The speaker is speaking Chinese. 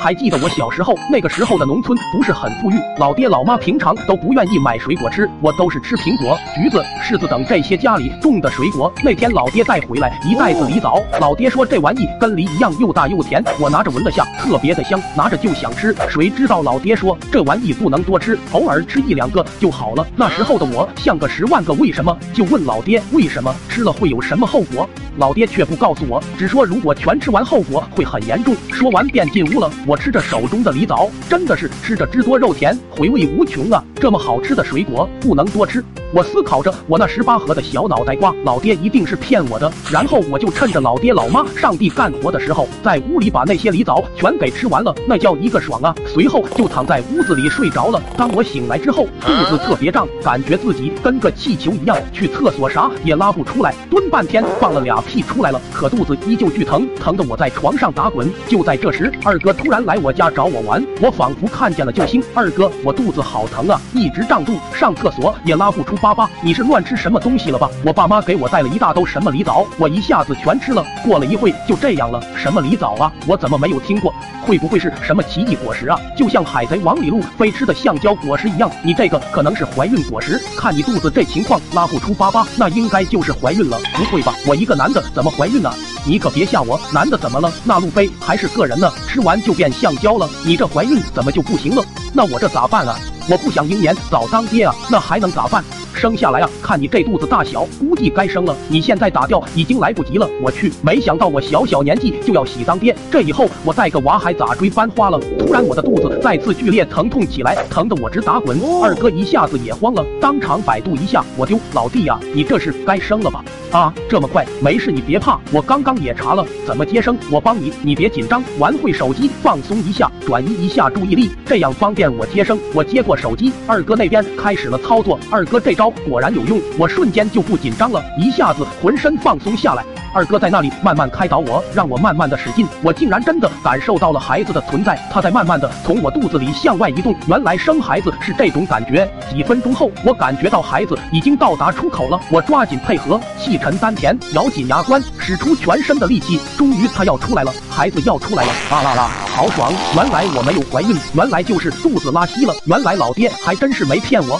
还记得我小时候，那个时候的农村不是很富裕，老爹老妈平常都不愿意买水果吃，我都是吃苹果、橘子、柿子等这些家里种的水果。那天老爹带回来一袋子梨枣，老爹说这玩意跟梨一样又大又甜，我拿着闻了下，特别的香，拿着就想吃。谁知道老爹说这玩意不能多吃，偶尔吃一两个就好了。那时候的我像个十万个为什么，就问老爹为什么吃了会有什么后果。老爹却不告诉我，只说如果全吃完，后果会很严重。说完便进屋了。我吃着手中的梨枣，真的是吃着汁多肉甜，回味无穷啊！这么好吃的水果，不能多吃。我思考着，我那十八核的小脑袋瓜，老爹一定是骗我的。然后我就趁着老爹老妈上地干活的时候，在屋里把那些梨枣全给吃完了，那叫一个爽啊！随后就躺在屋子里睡着了。当我醒来之后，肚子特别胀，感觉自己跟个气球一样，去厕所啥也拉不出来，蹲半天放了俩屁出来了，可肚子依旧巨疼，疼得我在床上打滚。就在这时，二哥突然来我家找我玩，我仿佛看见了救星。二哥，我肚子好疼啊，一直胀肚，上厕所也拉不出。爸爸，你是乱吃什么东西了吧？我爸妈给我带了一大兜什么梨枣，我一下子全吃了。过了一会就这样了。什么梨枣啊？我怎么没有听过？会不会是什么奇异果实啊？就像海贼王里路飞吃的橡胶果实一样？你这个可能是怀孕果实。看你肚子这情况，拉不出粑粑，那应该就是怀孕了。不会吧？我一个男的怎么怀孕呢？你可别吓我，男的怎么了？那路飞还是个人呢，吃完就变橡胶了。你这怀孕怎么就不行了？那我这咋办啊？我不想英年早当爹啊，那还能咋办？生下来啊！看你这肚子大小，估计该生了。你现在打掉已经来不及了。我去，没想到我小小年纪就要喜当爹，这以后我带个娃还咋追班花了？突然我的肚子再次剧烈疼痛起来，疼得我直打滚。二哥一下子也慌了，当场百度一下。我丢，老弟呀，你这是该生了吧？啊，这么快？没事，你别怕，我刚刚也查了怎么接生，我帮你，你别紧张，玩会手机，放松一下，转移一下注意力，这样方便我接生。我接过手机，二哥那边开始了操作。二哥这招。果然有用，我瞬间就不紧张了，一下子浑身放松下来。二哥在那里慢慢开导我，让我慢慢的使劲，我竟然真的感受到了孩子的存在，他在慢慢的从我肚子里向外移动。原来生孩子是这种感觉。几分钟后，我感觉到孩子已经到达出口了，我抓紧配合，气沉丹田，咬紧牙关，使出全身的力气，终于他要出来了，孩子要出来了，啊啦啦，好爽！原来我没有怀孕，原来就是肚子拉稀了，原来老爹还真是没骗我。